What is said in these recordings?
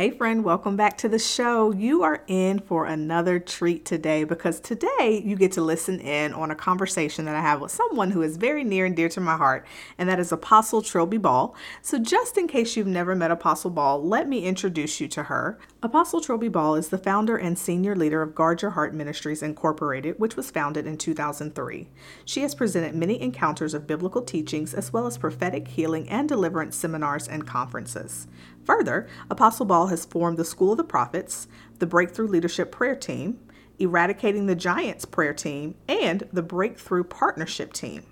Hey, friend, welcome back to the show. You are in for another treat today because today you get to listen in on a conversation that I have with someone who is very near and dear to my heart, and that is Apostle Trilby Ball. So, just in case you've never met Apostle Ball, let me introduce you to her. Apostle Trilby Ball is the founder and senior leader of Guard Your Heart Ministries Incorporated, which was founded in 2003. She has presented many encounters of biblical teachings as well as prophetic healing and deliverance seminars and conferences. Further, Apostle Ball has formed the School of the Prophets, the Breakthrough Leadership Prayer Team, Eradicating the Giants Prayer Team, and the Breakthrough Partnership Team.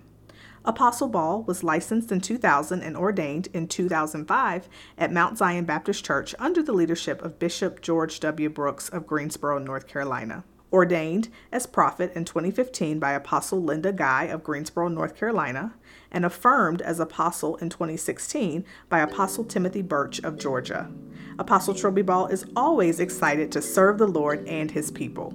Apostle Ball was licensed in 2000 and ordained in 2005 at Mount Zion Baptist Church under the leadership of Bishop George W. Brooks of Greensboro, North Carolina ordained as prophet in 2015 by Apostle Linda Guy of Greensboro, North Carolina, and affirmed as apostle in 2016 by Apostle Timothy Birch of Georgia. Apostle Trilby Ball is always excited to serve the Lord and his people.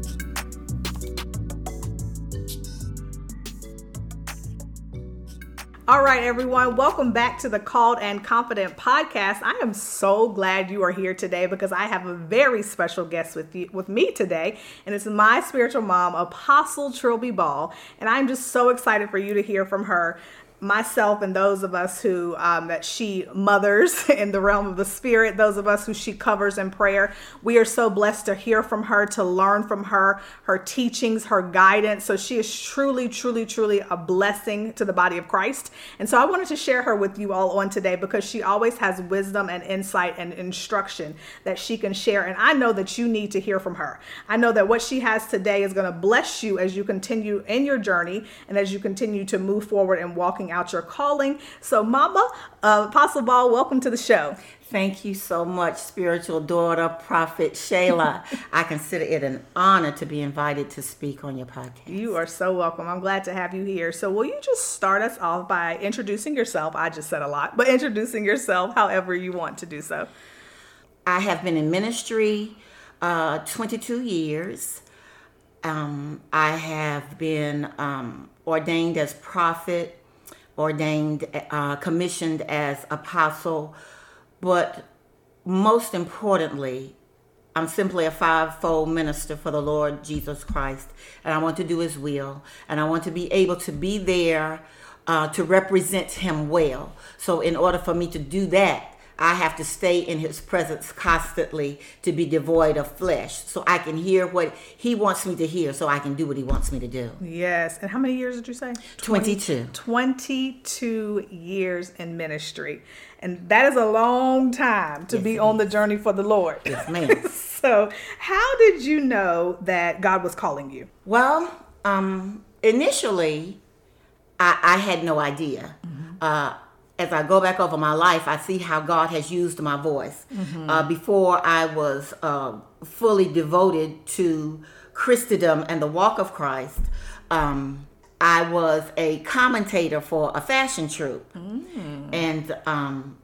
All right, everyone, welcome back to the Called and Confident podcast. I am so glad you are here today because I have a very special guest with you, with me today, and it's my spiritual mom, Apostle Trilby Ball, and I'm just so excited for you to hear from her myself and those of us who um, that she mothers in the realm of the spirit those of us who she covers in prayer we are so blessed to hear from her to learn from her her teachings her guidance. So she is truly truly truly a blessing to the body of christ. And so i wanted to share her with you all on today because she always has wisdom and insight and instruction that she can share. And i know that you need to hear from her. I know that what she has today is going to bless you as you continue in your journey and as you continue to move forward and walking out your calling. So, Mama, uh, Apostle Ball, welcome to the show. Thank you so much, spiritual daughter, Prophet Shayla. I consider it an honor to be invited to speak on your podcast. You are so welcome. I'm glad to have you here. So, will you just start us off by introducing yourself? I just said a lot, but introducing yourself however you want to do so. I have been in ministry uh, 22 years. Um, I have been um, ordained as prophet ordained, uh, commissioned as apostle, but most importantly, I'm simply a fivefold minister for the Lord Jesus Christ, and I want to do His will, and I want to be able to be there uh, to represent Him well. So, in order for me to do that, I have to stay in his presence constantly to be devoid of flesh so I can hear what he wants me to hear so I can do what he wants me to do. Yes. And how many years did you say? 22. 22 years in ministry. And that is a long time to yes, be on the journey for the Lord. Yes, ma'am. so, how did you know that God was calling you? Well, um, initially, I, I had no idea. Mm-hmm. Uh, as I go back over my life, I see how God has used my voice. Mm-hmm. Uh, before I was uh, fully devoted to Christendom and the walk of Christ, um, I was a commentator for a fashion troupe, mm. and um,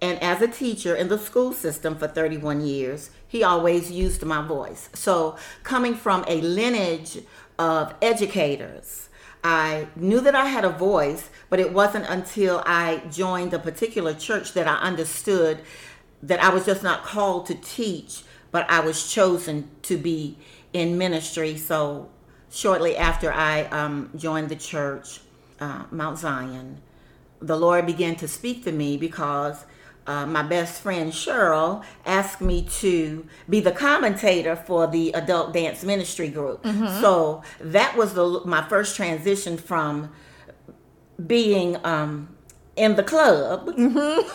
and as a teacher in the school system for 31 years, he always used my voice. So coming from a lineage of educators I knew that I had a voice, but it wasn't until I joined a particular church that I understood that I was just not called to teach, but I was chosen to be in ministry. So shortly after I um, joined the church, uh, Mount Zion, the Lord began to speak to me because uh, my best friend Cheryl asked me to be the commentator for the adult dance ministry group. Mm-hmm. So that was the my first transition from being um, in the club. Mm-hmm.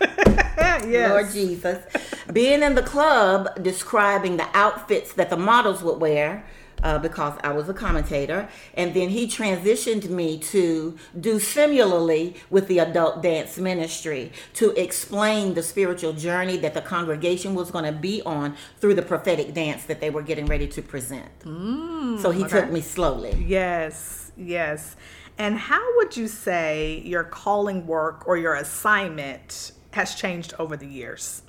yes. Lord Jesus. Being in the club, describing the outfits that the models would wear uh, because I was a commentator. And then he transitioned me to do similarly with the adult dance ministry to explain the spiritual journey that the congregation was going to be on through the prophetic dance that they were getting ready to present. Mm, so he okay. took me slowly. Yes, yes. And how would you say your calling work or your assignment has changed over the years?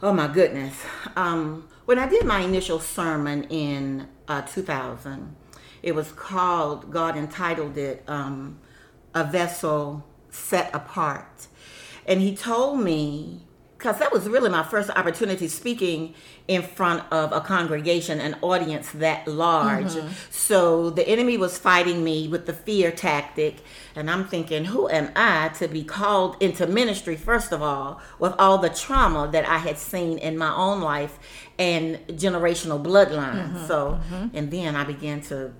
Oh my goodness. Um, when I did my initial sermon in uh, 2000. It was called, God entitled it, um, A Vessel Set Apart. And he told me, because that was really my first opportunity speaking in front of a congregation, an audience that large. Mm-hmm. So the enemy was fighting me with the fear tactic. And I'm thinking, who am I to be called into ministry, first of all, with all the trauma that I had seen in my own life and generational bloodline. Mm-hmm, so, mm-hmm. and then I began to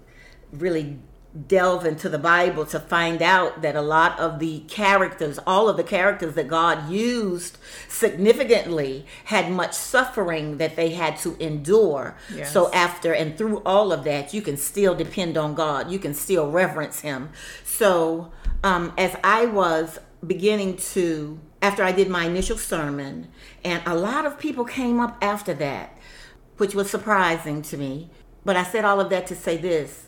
really delve into the Bible to find out that a lot of the characters, all of the characters that God used significantly, had much suffering that they had to endure. Yes. So, after and through all of that, you can still depend on God, you can still reverence Him. So, um, as I was beginning to after I did my initial sermon, and a lot of people came up after that, which was surprising to me. But I said all of that to say this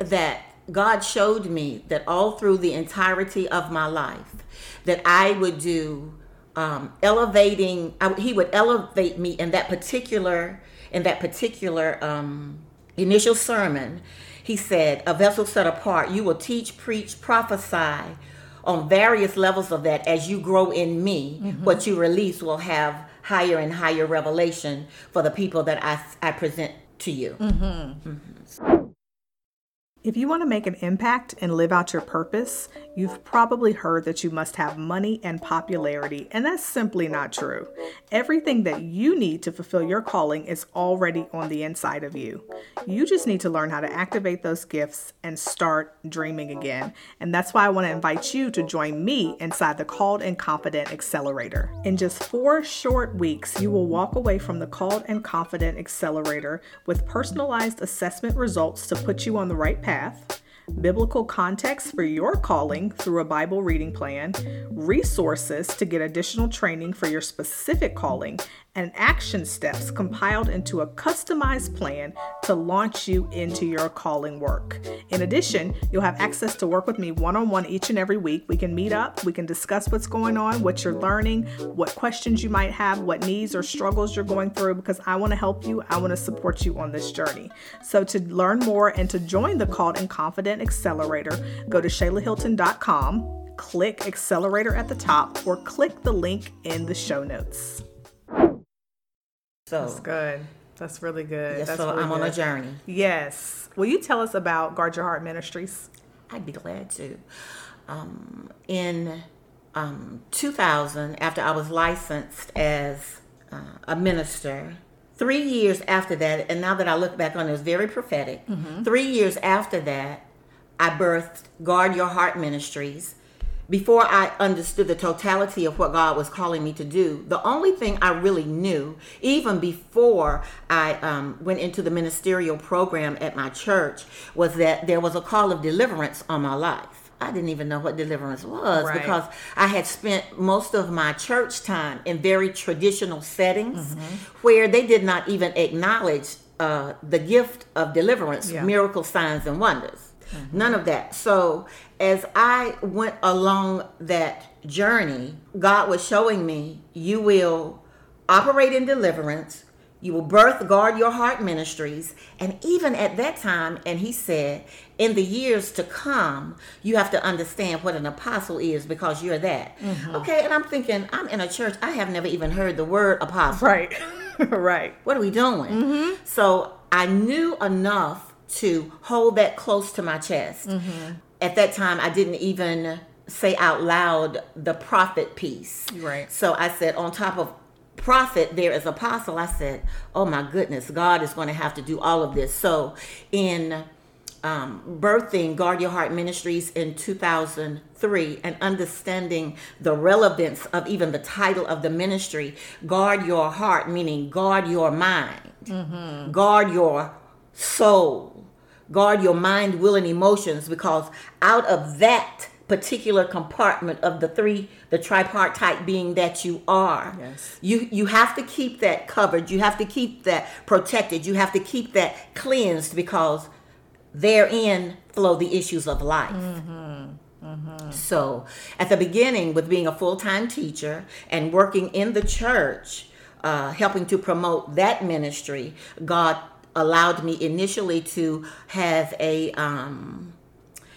that God showed me that all through the entirety of my life, that I would do um, elevating. I, he would elevate me in that particular in that particular um, initial sermon. He said, "A vessel set apart. You will teach, preach, prophesy." on various levels of that as you grow in me mm-hmm. what you release will have higher and higher revelation for the people that i, I present to you mm-hmm. Mm-hmm. If you want to make an impact and live out your purpose, you've probably heard that you must have money and popularity, and that's simply not true. Everything that you need to fulfill your calling is already on the inside of you. You just need to learn how to activate those gifts and start dreaming again. And that's why I want to invite you to join me inside the Called and Confident Accelerator. In just four short weeks, you will walk away from the Called and Confident Accelerator with personalized assessment results to put you on the right path path, biblical context for your calling through a Bible reading plan, resources to get additional training for your specific calling, and action steps compiled into a customized plan to launch you into your calling work. In addition, you'll have access to work with me one on one each and every week. We can meet up, we can discuss what's going on, what you're learning, what questions you might have, what needs or struggles you're going through, because I want to help you. I want to support you on this journey. So, to learn more and to join the Called and Confident Accelerator, go to ShaylaHilton.com, click Accelerator at the top, or click the link in the show notes. So that's good. That's really good. Yes, That's so really I'm good. on a journey. Yes. Will you tell us about Guard Your Heart Ministries? I'd be glad to. Um, in um, 2000, after I was licensed as uh, a minister, three years after that, and now that I look back on it, it was very prophetic. Mm-hmm. Three years after that, I birthed Guard Your Heart Ministries before I understood the totality of what God was calling me to do, the only thing I really knew, even before I um, went into the ministerial program at my church, was that there was a call of deliverance on my life. I didn't even know what deliverance was right. because I had spent most of my church time in very traditional settings mm-hmm. where they did not even acknowledge uh, the gift of deliverance, yeah. miracle signs, and wonders. Mm-hmm. None of that. So as I went along that journey, God was showing me you will operate in deliverance, you will birth guard your heart ministries and even at that time and he said in the years to come you have to understand what an apostle is because you're that mm-hmm. okay and i'm thinking i'm in a church i have never even heard the word apostle right right what are we doing mm-hmm. so i knew enough to hold that close to my chest. Mm-hmm. At that time, I didn't even say out loud the prophet piece. Right. So I said, on top of prophet, there is apostle. I said, oh my goodness, God is going to have to do all of this. So in um, birthing Guard Your Heart Ministries in 2003 and understanding the relevance of even the title of the ministry, Guard Your Heart, meaning guard your mind, mm-hmm. guard your soul, guard your mind, will, and emotions, because out of that particular compartment of the three the tripartite being that you are yes. you you have to keep that covered you have to keep that protected you have to keep that cleansed because therein flow the issues of life. Mm-hmm. Mm-hmm. So, at the beginning, with being a full time teacher and working in the church, uh, helping to promote that ministry, God allowed me initially to have a um,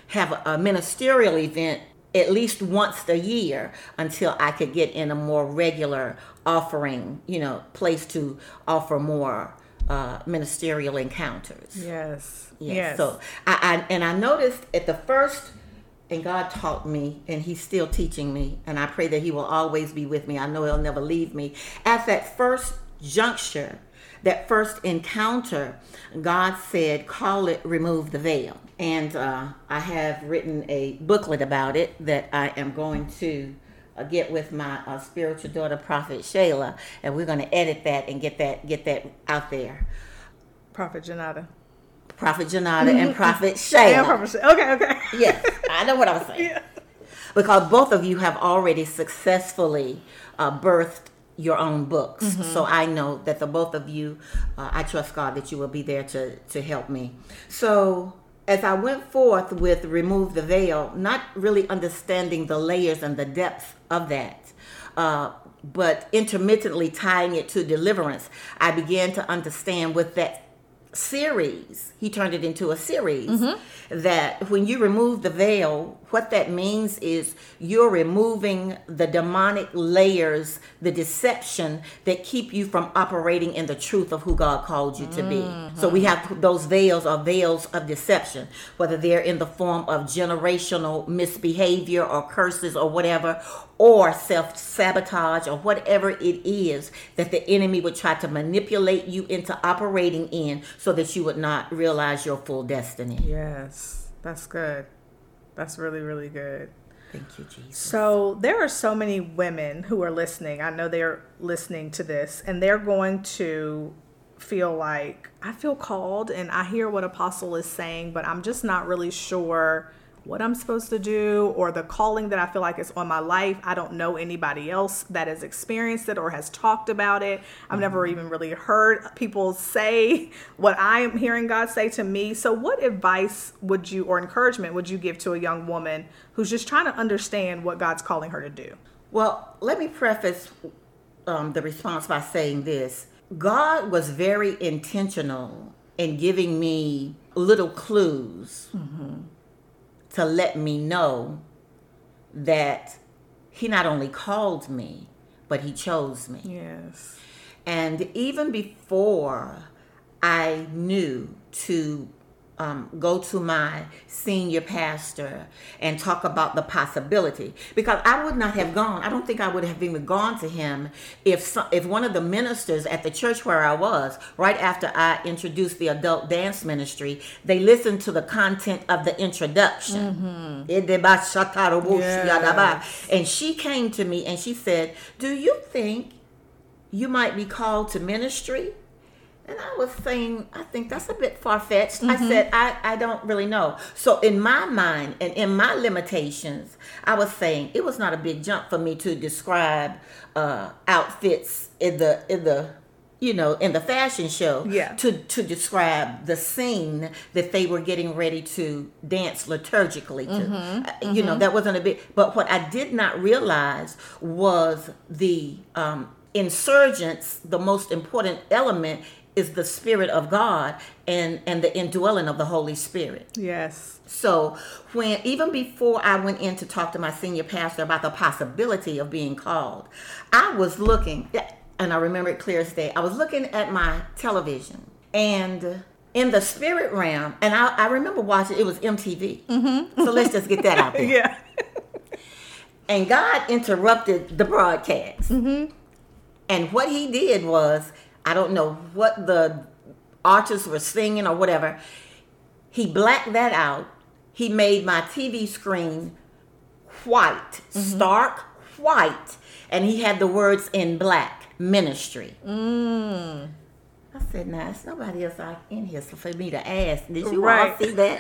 have a ministerial event at least once a year until I could get in a more regular offering, you know, place to offer more uh, ministerial encounters. Yes. yes. Yes. So I, I and I noticed at the first and God taught me, and He's still teaching me, and I pray that He will always be with me. I know He'll never leave me. At that first juncture, that first encounter, God said, Call it remove the veil. And uh, I have written a booklet about it that I am going to uh, get with my uh, spiritual daughter, Prophet Shayla, and we're going to edit that and get that get that out there. Prophet Janata. Prophet Janata and Prophet Shayla. Prophet Okay, okay. yes, I know what I was saying. Yeah. Because both of you have already successfully uh, birthed your own books. Mm-hmm. So I know that the both of you, uh, I trust God that you will be there to, to help me. So as I went forth with Remove the Veil, not really understanding the layers and the depth of that, uh, but intermittently tying it to deliverance, I began to understand with that series, he turned it into a series, mm-hmm. that when you remove the veil, what that means is you're removing the demonic layers, the deception that keep you from operating in the truth of who God called you to be. Mm-hmm. So we have those veils are veils of deception, whether they're in the form of generational misbehavior or curses or whatever, or self sabotage or whatever it is that the enemy would try to manipulate you into operating in so that you would not realize your full destiny. Yes, that's good. That's really, really good. Thank you, Jesus. So, there are so many women who are listening. I know they're listening to this and they're going to feel like I feel called and I hear what Apostle is saying, but I'm just not really sure what I'm supposed to do or the calling that I feel like is on my life. I don't know anybody else that has experienced it or has talked about it. I've never mm-hmm. even really heard people say what I am hearing God say to me. So, what advice would you or encouragement would you give to a young woman who's just trying to understand what God's calling her to do? Well, let me preface um, the response by saying this God was very intentional in giving me little clues. Mm-hmm to let me know that he not only called me, but he chose me. Yes. And even before I knew to um, go to my senior pastor and talk about the possibility because I would not have gone. I don't think I would have even gone to him if some, if one of the ministers at the church where I was right after I introduced the adult dance ministry, they listened to the content of the introduction. Mm-hmm. Yes. And she came to me and she said, "Do you think you might be called to ministry?" And I was saying, I think that's a bit far fetched. Mm-hmm. I said, I, I don't really know. So, in my mind and in my limitations, I was saying it was not a big jump for me to describe uh, outfits in the in the you know in the fashion show yeah. to to describe the scene that they were getting ready to dance liturgically to mm-hmm. Uh, you mm-hmm. know that wasn't a big but what i did not realize was the um, insurgents the most important element is the spirit of God and and the indwelling of the Holy Spirit. Yes. So when even before I went in to talk to my senior pastor about the possibility of being called, I was looking and I remember it clear as day. I was looking at my television and in the spirit realm, and I, I remember watching it was MTV. Mm-hmm. So let's just get that out there. yeah. and God interrupted the broadcast. Mm-hmm. And what he did was, I don't know what the artists were singing or whatever. He blacked that out. He made my TV screen white, mm-hmm. stark white, and he had the words in black ministry. Mm. I said, "Now, it's nobody else in here so for me to ask. Did you right. all see that?"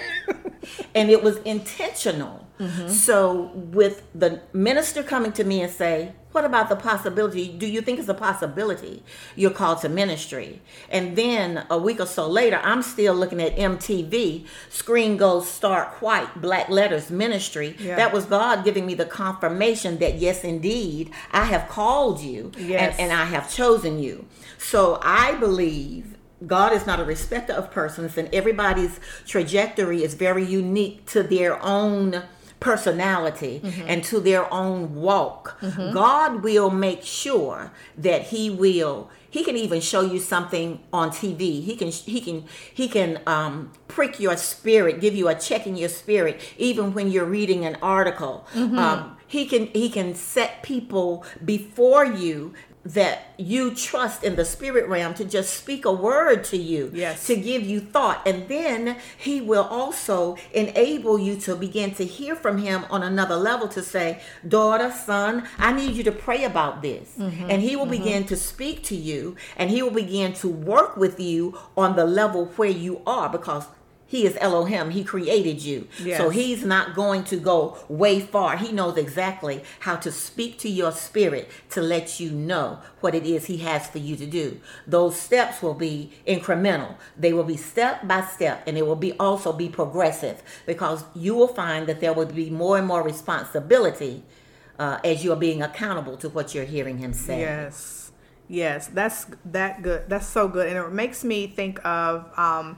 and it was intentional. Mm-hmm. So, with the minister coming to me and say, "What about the possibility? Do you think it's a possibility you're called to ministry?" And then a week or so later, I'm still looking at MTV. Screen goes stark white, black letters, ministry. Yeah. That was God giving me the confirmation that yes, indeed, I have called you yes. and, and I have chosen you. So I believe God is not a respecter of persons, and everybody's trajectory is very unique to their own personality mm-hmm. and to their own walk. Mm-hmm. God will make sure that He will. He can even show you something on TV. He can he can he can um, prick your spirit, give you a check in your spirit, even when you're reading an article. Mm-hmm. Um, he can he can set people before you that you trust in the spirit realm to just speak a word to you yes. to give you thought and then he will also enable you to begin to hear from him on another level to say daughter son i need you to pray about this mm-hmm. and he will mm-hmm. begin to speak to you and he will begin to work with you on the level where you are because he is Elohim. He created you. Yes. So he's not going to go way far. He knows exactly how to speak to your spirit to let you know what it is he has for you to do. Those steps will be incremental. They will be step by step and it will be also be progressive because you will find that there will be more and more responsibility uh, as you're being accountable to what you're hearing him say. Yes. Yes, that's that good. That's so good. And it makes me think of um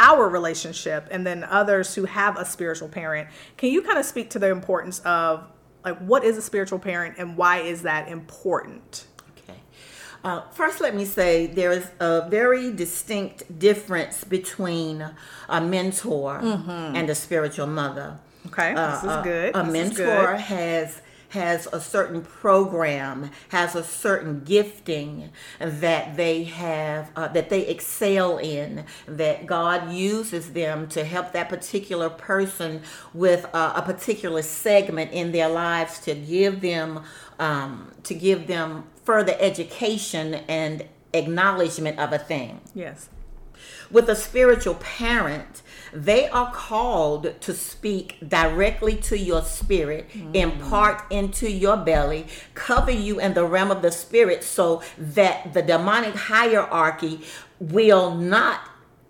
our relationship and then others who have a spiritual parent. Can you kind of speak to the importance of like what is a spiritual parent and why is that important? Okay. Uh, first, let me say there is a very distinct difference between a mentor mm-hmm. and a spiritual mother. Okay, uh, this is good. A, a mentor has has a certain program, has a certain gifting that they have, uh, that they excel in, that God uses them to help that particular person with uh, a particular segment in their lives to give them, um, to give them further education and acknowledgement of a thing. Yes. With a spiritual parent, they are called to speak directly to your spirit, mm. impart into your belly, cover you in the realm of the spirit so that the demonic hierarchy will not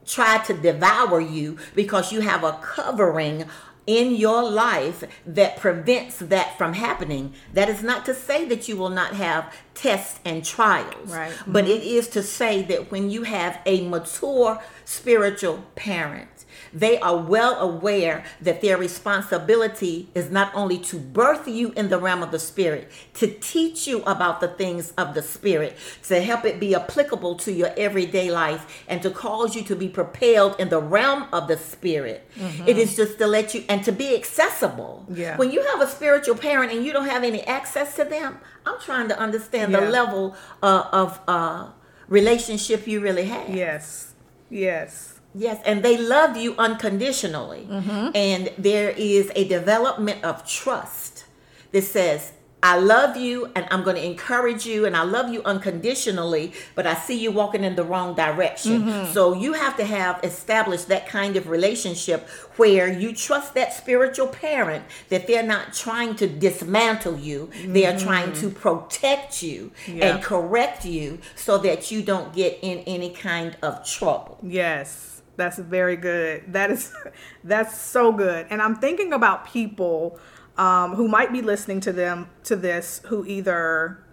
try to devour you because you have a covering in your life that prevents that from happening. That is not to say that you will not have tests and trials, right. but mm-hmm. it is to say that when you have a mature spiritual parent they are well aware that their responsibility is not only to birth you in the realm of the spirit, to teach you about the things of the spirit, to help it be applicable to your everyday life, and to cause you to be propelled in the realm of the spirit. Mm-hmm. It is just to let you and to be accessible. Yeah. When you have a spiritual parent and you don't have any access to them, I'm trying to understand yeah. the level uh, of uh, relationship you really have. Yes. Yes. Yes, and they love you unconditionally. Mm-hmm. And there is a development of trust that says, I love you and I'm going to encourage you and I love you unconditionally, but I see you walking in the wrong direction. Mm-hmm. So you have to have established that kind of relationship where you trust that spiritual parent that they're not trying to dismantle you, mm-hmm. they are trying to mm-hmm. protect you yeah. and correct you so that you don't get in any kind of trouble. Yes. That's very good. That is that's so good. And I'm thinking about people um, who might be listening to them to this who either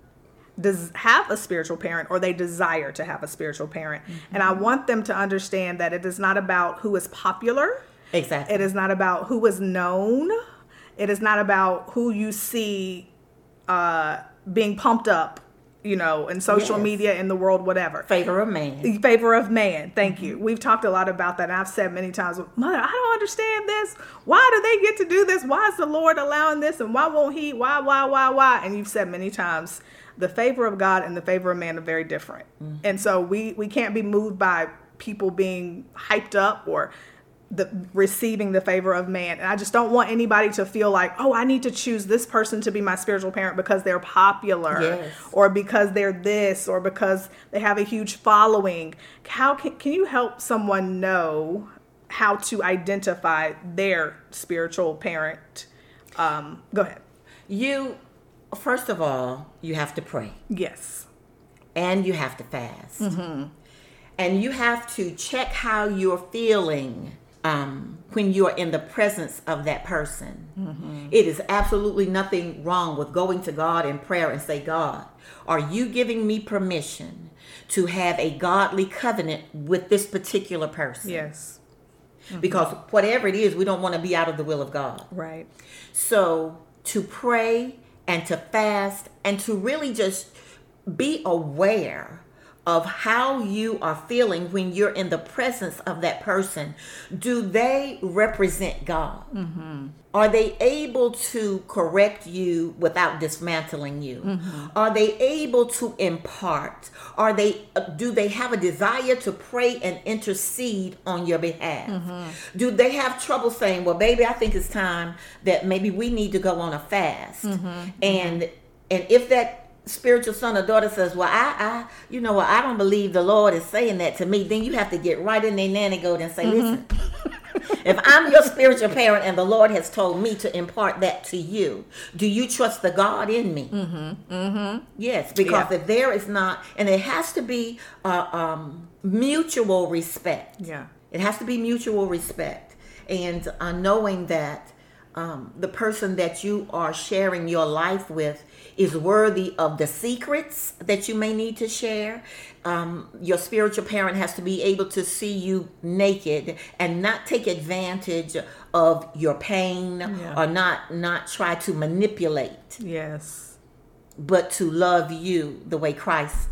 does have a spiritual parent or they desire to have a spiritual parent. Mm-hmm. And I want them to understand that it is not about who is popular. Exactly. It is not about who is known. It is not about who you see uh, being pumped up you know, in social Yes. media, in the world, whatever. Favor of man. favor of man. Thank you. Mm-hmm. We've talked a lot about that. I've said many times, Mother, I don't understand this. Why do they get to do this? Why is the Lord allowing this? And why won't He? Why, why, why, why? And you've said many times, the favor of God and the favor of man are very different. Mm-hmm. And so we we can't be moved by people being hyped up or the receiving the favor of man. And I just don't want anybody to feel like, oh, I need to choose this person to be my spiritual parent because they're popular Yes. or because they're this or because they have a huge following. How can can you help someone know how to identify their spiritual parent? Um, go ahead. You, first of all, you have to pray Yes. and you have to fast. And you have to check how you're feeling um, when you're in the presence of that person. It is absolutely nothing wrong with going to God in prayer and say, God, are you giving me permission to have a godly covenant with this particular person? Yes. Because whatever it is, we don't want to be out of the will of God. Right. So to pray and to fast and to really just be aware of how you are feeling when you're in the presence of that person. Do they represent God? Mm-hmm. Are they able to correct you without dismantling you? Mm-hmm. Are they able to impart? Are they do they have a desire to pray and intercede on your behalf? Mm-hmm. Do they have trouble saying, "Well, baby, I think it's time that maybe we need to go on a fast." And and if that spiritual son or daughter says, "Well, I, I, you know, what, I don't believe the Lord is saying that to me," then you have to get right in their nanny goat and say, "Listen." if I'm your spiritual parent and the Lord has told me to impart that to you, do you trust the God in me? Mm-hmm. Mm-hmm. Yes, because Yeah. if there is not, and it has to be uh, um, mutual respect. Yeah. It has to be mutual respect, and uh, knowing that um, the person that you are sharing your life with is worthy of the secrets that you may need to share. Um, your spiritual parent has to be able to see you naked and not take advantage of your pain Yeah. or not not try to manipulate, Yes. but to love you the way Christ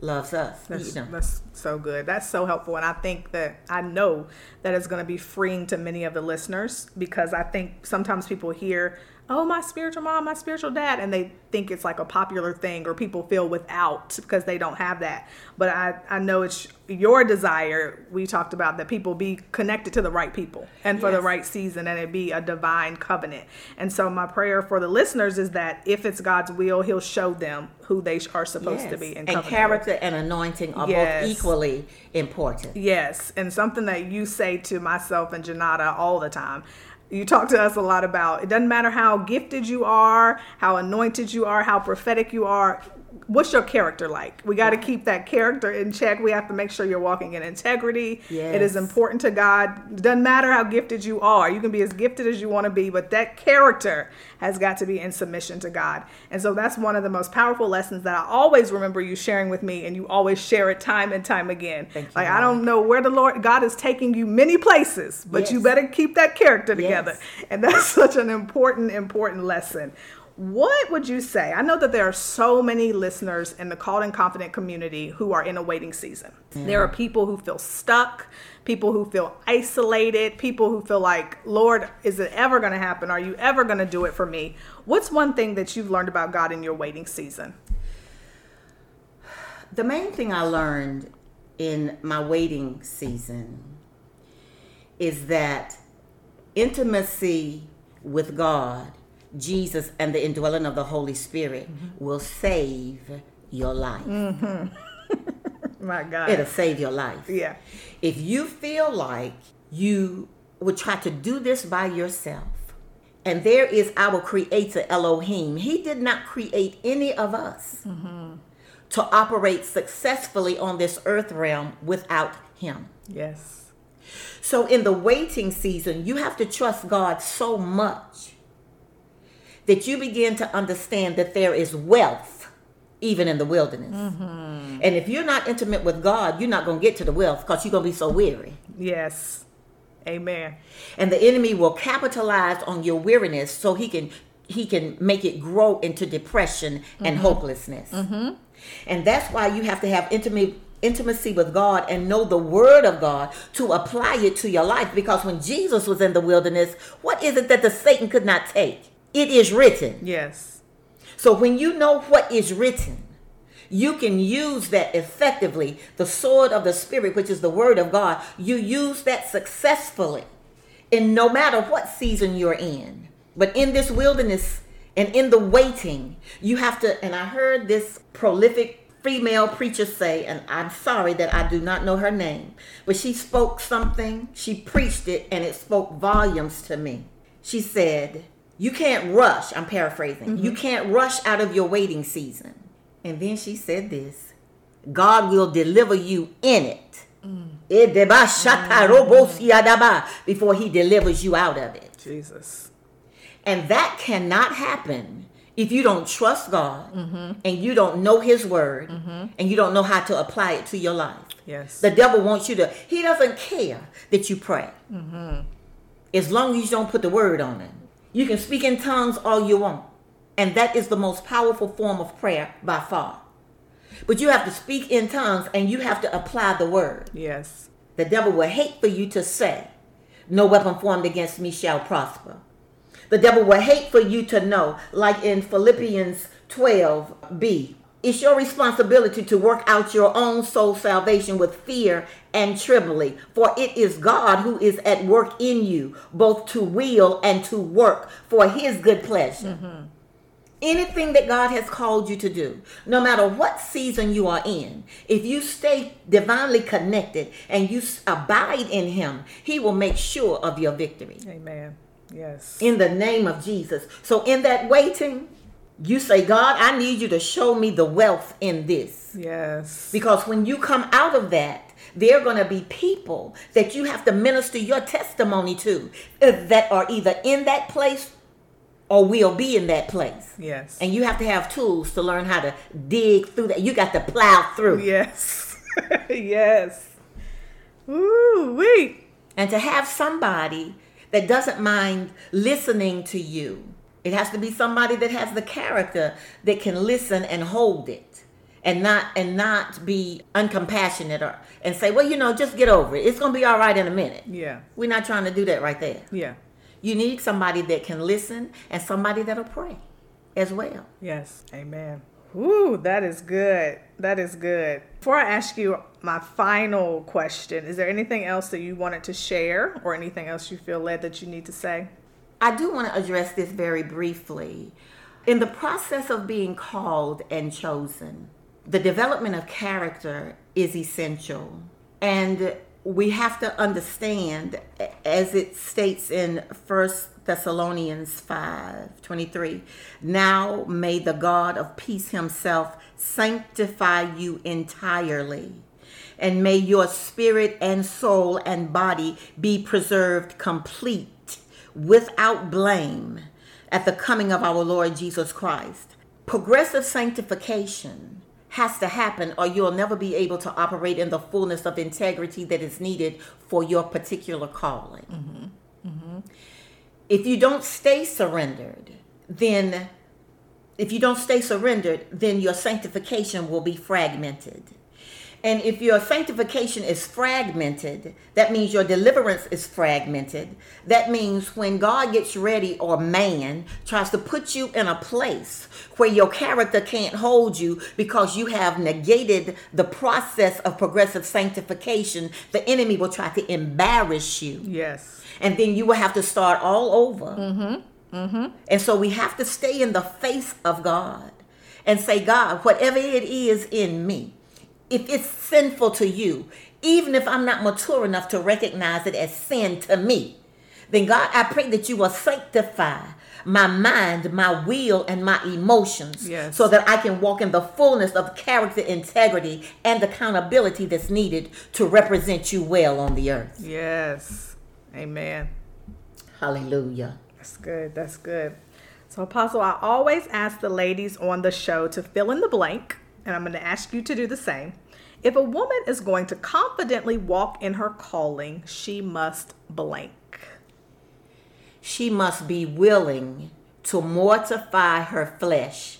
loves us. That's, you know. that's so good. That's so helpful. And I think that I know that it's going to be freeing to many of the listeners because I think sometimes people hear, oh, my spiritual mom, my spiritual dad, and they think it's like a popular thing or people feel without because they don't have that. But I, I know it's your desire. We talked about that people be connected to the right people and for the right season and it be a divine covenant. And so my prayer for the listeners is that if it's God's will, he'll show them who they are supposed to be in and character and anointing are Yes. both equally important. Yes, and something that you say to myself and Janata all the time. You talk to us a lot about it doesn't matter how gifted you are, how anointed you are, how prophetic you are. What's your character like? We got to keep that character in check. We have to make sure you're walking in integrity. It is important to God. It doesn't matter how gifted you are. You can be as gifted as you want to be, but that character has got to be in submission to God. And so that's one of the most powerful lessons that I always remember you sharing with me, and you always share it time and time again. Thank you, like I don't know where the Lord God is taking you many places, but you better keep that character together. Yes. And that's such an important, important lesson. What would you say? I know that there are so many listeners in the called and confident community who are in a waiting season. There are people who feel stuck, people who feel isolated, people who feel like, Lord, is it ever going to happen? Are you ever going to do it for me? What's one thing that you've learned about God in your waiting season? The main thing I learned in my waiting season is that intimacy with God, Jesus, and the indwelling of the Holy Spirit will save your life. Mm-hmm. My God. It'll save your life. yeah. If you feel like you would try to do this by yourself, and there is our creator Elohim, he did not create any of us to operate successfully on this earth realm without him. Yes. So in the waiting season, you have to trust God so much that you begin to understand that there is wealth even in the wilderness. Mm-hmm. And if you're not intimate with God, you're not going to get to the wealth because you're going to be so weary. Yes. Amen. And the enemy will capitalize on your weariness so he can he can make it grow into depression and mm-hmm. hopelessness. Mm-hmm. And that's why you have to have intimate intimacy with God and know the word of God to apply it to your life because when Jesus was in the wilderness, what is it that the Satan could not take? It is written. Yes. So when you know what is written, you can use that effectively. The sword of the Spirit, which is the word of God, you use that successfully in no matter what season you're in. But in this wilderness and in the waiting, you have to, and I heard this prolific female preacher say, and I'm sorry that I do not know her name, but she spoke something, she preached it, and it spoke volumes to me. She said, You can't rush, I'm paraphrasing, you mm-hmm. can't rush out of your waiting season. And then she said this God will deliver you in it. Mm. Eh, Edeba shata mm. Before he delivers you out of it. Jesus. And that cannot happen if you don't trust God mm-hmm. and you don't know His Word mm-hmm. and you don't know how to apply it to your life. Yes. The devil wants you to, he doesn't care that you pray. As long as you don't put the Word on it. You can speak in tongues all you want. And that is the most powerful form of prayer by far. But you have to speak in tongues and you have to apply the Word. yes. The devil will hate for you to say, No weapon formed against me shall prosper. The devil will hate for you to know, like in Philippians 12b, it's your responsibility to work out your own soul salvation with fear and trembling, for it is God who is at work in you, both to will and to work for his good pleasure. Mm-hmm. Anything that God has called you to do, no matter what season you are in, if you stay divinely connected and you abide in Him, He will make sure of your victory Amen. Yes. in the name of Jesus. So, in that waiting, you say, God, I need you to show me the wealth in this. Yes. Because when you come out of that, there are going to be people that you have to minister your testimony to uh, that are either in that place or will be in that place. Yes. And you have to have tools to learn how to dig through that. You got to plow through. Yes. yes. Woo wee. And to have somebody that doesn't mind listening to you. It has to be somebody that has the character that can listen and hold it. And not and not be uncompassionate or and say, well, you know, just get over it. It's gonna be all right in a minute. Yeah. We're not trying to do that right there. Yeah. You need somebody that can listen and somebody that'll pray as well. Yes. Amen. Ooh, that is good. That is good. Before I ask you my final question, is there anything else that you wanted to share or anything else you feel led that you need to say? I do want to address this very briefly. In the process of being called and chosen, the development of character is essential. And we have to understand, as it states in First Thessalonians 5 23, now may the God of peace himself sanctify you entirely and may your spirit and soul and body be preserved complete without blame at the coming of our Lord Jesus Christ. Progressive sanctification has to happen or you'll never be able to operate in the fullness of integrity that is needed for your particular calling. Mm-hmm. Mm-hmm. If you don't stay surrendered, then if you don't stay surrendered, then your sanctification will be fragmented. And if your sanctification is fragmented, that means your deliverance is fragmented. That means when God gets ready or man tries to put you in a place where your character can't hold you because you have negated the process of progressive sanctification, the enemy will try to embarrass you Yes. and then you will have to start all over. Mm-hmm. Mm-hmm. And so we have to stay in the face of God and say, God, whatever it is in me, if it's sinful to you, even if I'm not mature enough to recognize it as sin to me, then God, I pray that you will sanctify my mind, my will, and my emotions Yes. so that I can walk in the fullness of character, integrity, and accountability that's needed to represent you well on the earth. Yes. Amen. Hallelujah. That's good. That's good. So, Apostle, I always ask the ladies on the show to fill in the blank, and I'm going to ask you to do the same. If a woman is going to confidently walk in her calling, she must blank. She must be willing to mortify her flesh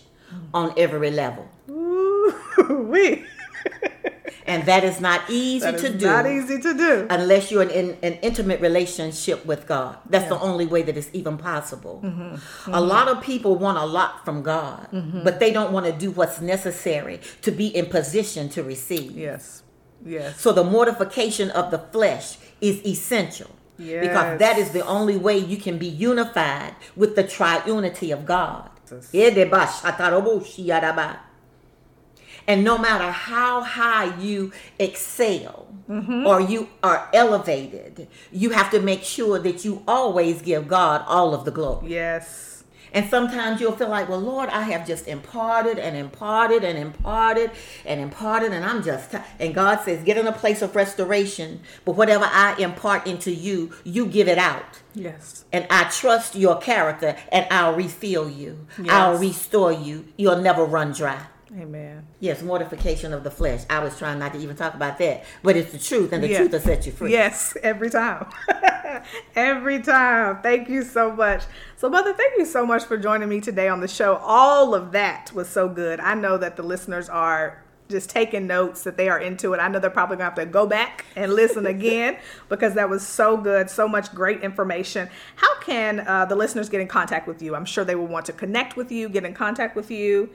on every level. we. And that is not easy That to is do. not easy to do. unless you're in, in an intimate relationship with God. That's the Yeah. Mm-hmm. only way that it's even possible. A lot of people want a lot from God, but they don't want to do what's necessary to be in position to receive. Yes. Yes. So the mortification of the flesh is essential. Yes. Because that is the only way you can be unified with the triunity of God. And no matter how high you excel Mm-hmm. or you are elevated, you have to make sure that you always give God all of the glory. Yes. And sometimes you'll feel like, well, Lord, I have just imparted and imparted and imparted and imparted, and I'm just, ti-" and God says, get in a place of restoration. But whatever I impart into you, you give it out. Yes. And I trust your character, and I'll refill you. Yes. I'll restore you. You'll never run dry. Amen. Yes, mortification of the flesh. I was trying not to even talk about that, but it's the truth, and the Yeah. truth will set you free. Yes, every time. every time. Thank you so much. So, Mother, thank you so much for joining me today on the show. All of that was so good. I know that the listeners are just taking notes that they are into it. I know they're probably gonna have to go back and listen again because that was so good, so much great information. How can uh, the listeners get in contact with you? I'm sure they will want to connect with you, get in contact with you.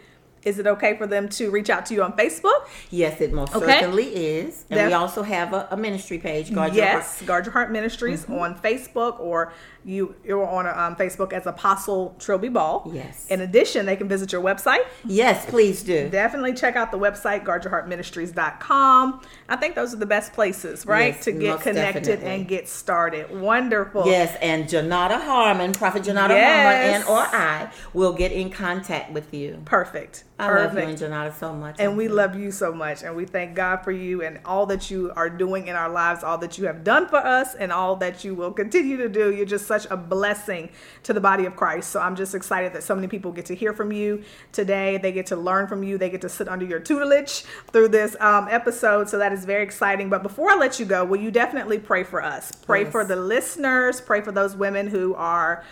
Is it okay for them to reach out to you on Facebook? Yes, it most Okay. certainly is. And we also have a, a ministry page, Guard Your Heart. yes, Guard Your Heart Ministries Mm-hmm. on Facebook, or you you're on um, Facebook as Apostle Trilby Ball. Yes. In addition, they can visit your website. Yes, please do. Definitely check out the website guardyourheartministries.com. I think those are the best places, right, Yes, to get connected definitely. and get started. Wonderful. Yes, and Janata Harmon, Prophet Janata Yes. Harmon, and or I will get in contact with you. Perfect. I Perfect. love you and Janata so much. And we love you so much. And we thank God for you and all that you are doing in our lives, all that you have done for us, and all that you will continue to do. You're just such a blessing to the body of Christ. So I'm just excited that so many people get to hear from you today. They get to learn from you. They get to sit under your tutelage through this um, episode. So that is very exciting. But before I let you go, will you definitely pray for us? Pray Yes. for the listeners, pray for those women who are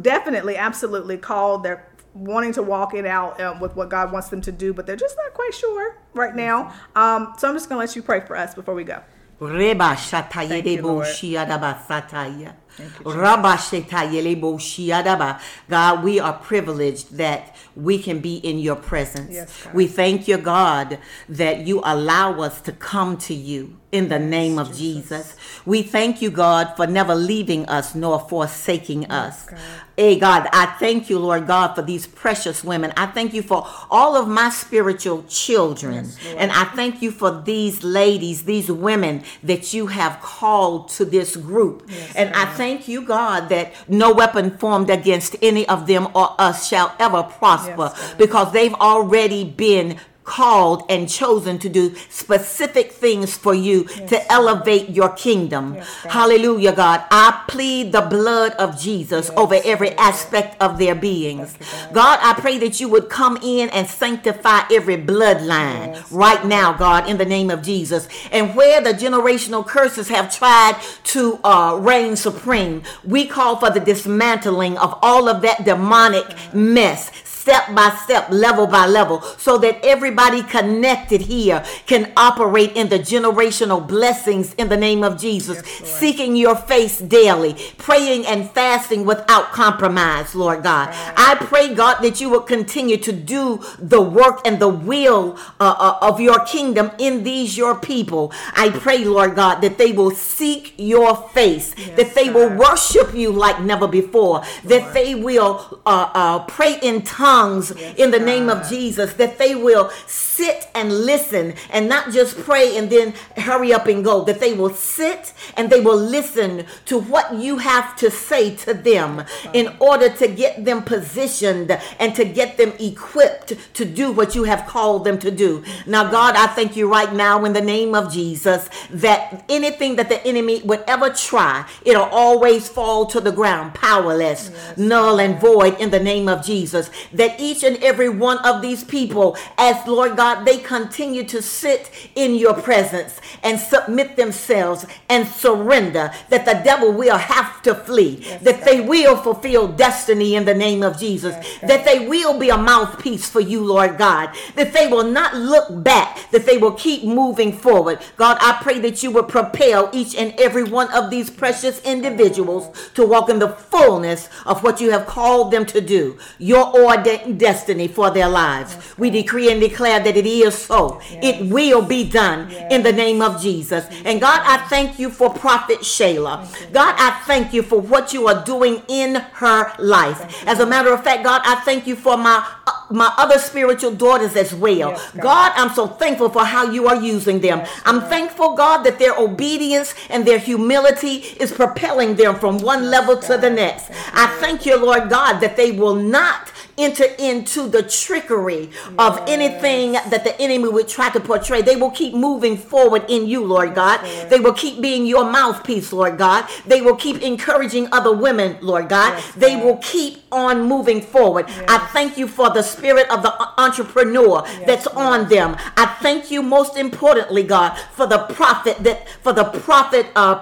definitely absolutely called they're wanting to walk it out um, with what god wants them to do but they're just not quite sure right now um, so i'm just gonna let you pray for us before we go Reba shataye Thank you, debo Lord. Shiadaba sataya. Rabba shetaye lebo shiadaba. God, we are privileged that we can be in your presence. Yes, we thank you, God, that you allow us to come to you in the name of Jesus. We thank you, God, for never leaving us nor forsaking us. God. Hey God, I thank you, Lord God, for these precious women. I thank you for all of my spiritual children. and I thank you for these ladies, these women that you have called to this group. and I thank you, God, that no weapon formed against any of them or us shall ever prosper Yes, because they've already been called and chosen to do specific things for you to elevate your kingdom. Yes, God. Hallelujah, God. I plead the blood of Jesus over every aspect of their beings. You, God, I pray that you would come in and sanctify every bloodline Yes. right now, God, in the name of Jesus. And where the generational curses have tried to uh, reign supreme, we call for the dismantling of all of that demonic mess step by step, level by level, so that everybody connected here can operate in the generational blessings in the name of Jesus, Yes, seeking your face daily, praying and fasting without compromise, Lord God. I pray, God, that you will continue to do the work and the will uh, uh, of your kingdom in these your people. I pray, Lord God, that they will seek your face, that they will worship you like never before, that they will uh, uh, pray in tongues in the name of Jesus, that they will sit and listen and not just pray and then hurry up and go, that they will sit and they will listen to what you have to say to them in order to get them positioned and to get them equipped to do what you have called them to do. Now, God, I thank you right now in the name of Jesus that anything that the enemy would ever try, it'll always fall to the ground, powerless, null and void in the name of Jesus. That that each and every one of these people, as Lord God, they continue to sit in your presence and submit themselves and surrender, that the devil will have to flee, yes, that God. they will fulfill destiny in the name of Jesus, yes, that they will be a mouthpiece for you, Lord God, that they will not look back, that they will keep moving forward. God, I pray that you would propel each and every one of these precious individuals to walk in the fullness of what you have called them to do, your ordained destiny for their lives. Yes, we decree and declare that it is so. Yes. It will be done yes. in the name of Jesus. And God, I thank you for Prophet Shayla. God, I thank you for what you are doing in her life. As a matter of fact, God, I thank you for my uh, my other spiritual daughters as well. God. God. I'm so thankful for how you are using them. I'm thankful, God, that their obedience and their humility is propelling them from one level to the next. I thank you, Lord God, that they will not enter into the trickery yes. of anything that the enemy would try to portray. They will keep moving forward in you, Lord God. Yes, they will keep being your mouthpiece, Lord God. They will keep encouraging other women, Lord God. Yes, they will keep on moving forward. I thank you for the spirit of the entrepreneur that's on them. I thank you most importantly, God, for the prophet that for the prophet uh,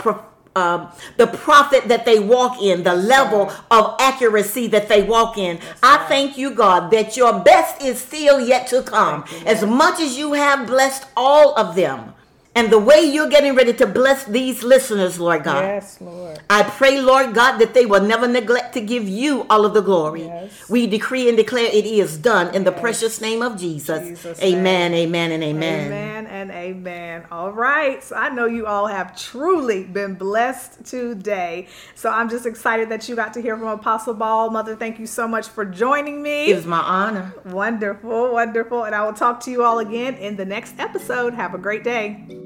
um, the prophet that they walk in, the level of accuracy that they walk in. I thank you, God, that your best is still yet to come. As much as you have blessed all of them, and the way you're getting ready to bless these listeners, Lord God. Yes, Lord. I pray, Lord God, that they will never neglect to give you all of the glory. Yes. We decree and declare it is done in yes. the precious name of Jesus. Jesus amen, name. amen, and amen. Amen and amen. All right. So I know you all have truly been blessed today. So I'm just excited that you got to hear from Apostle Ball. Mother, thank you so much for joining me. It was my honor. Wonderful, wonderful. And I will talk to you all again in the next episode. Have a great day.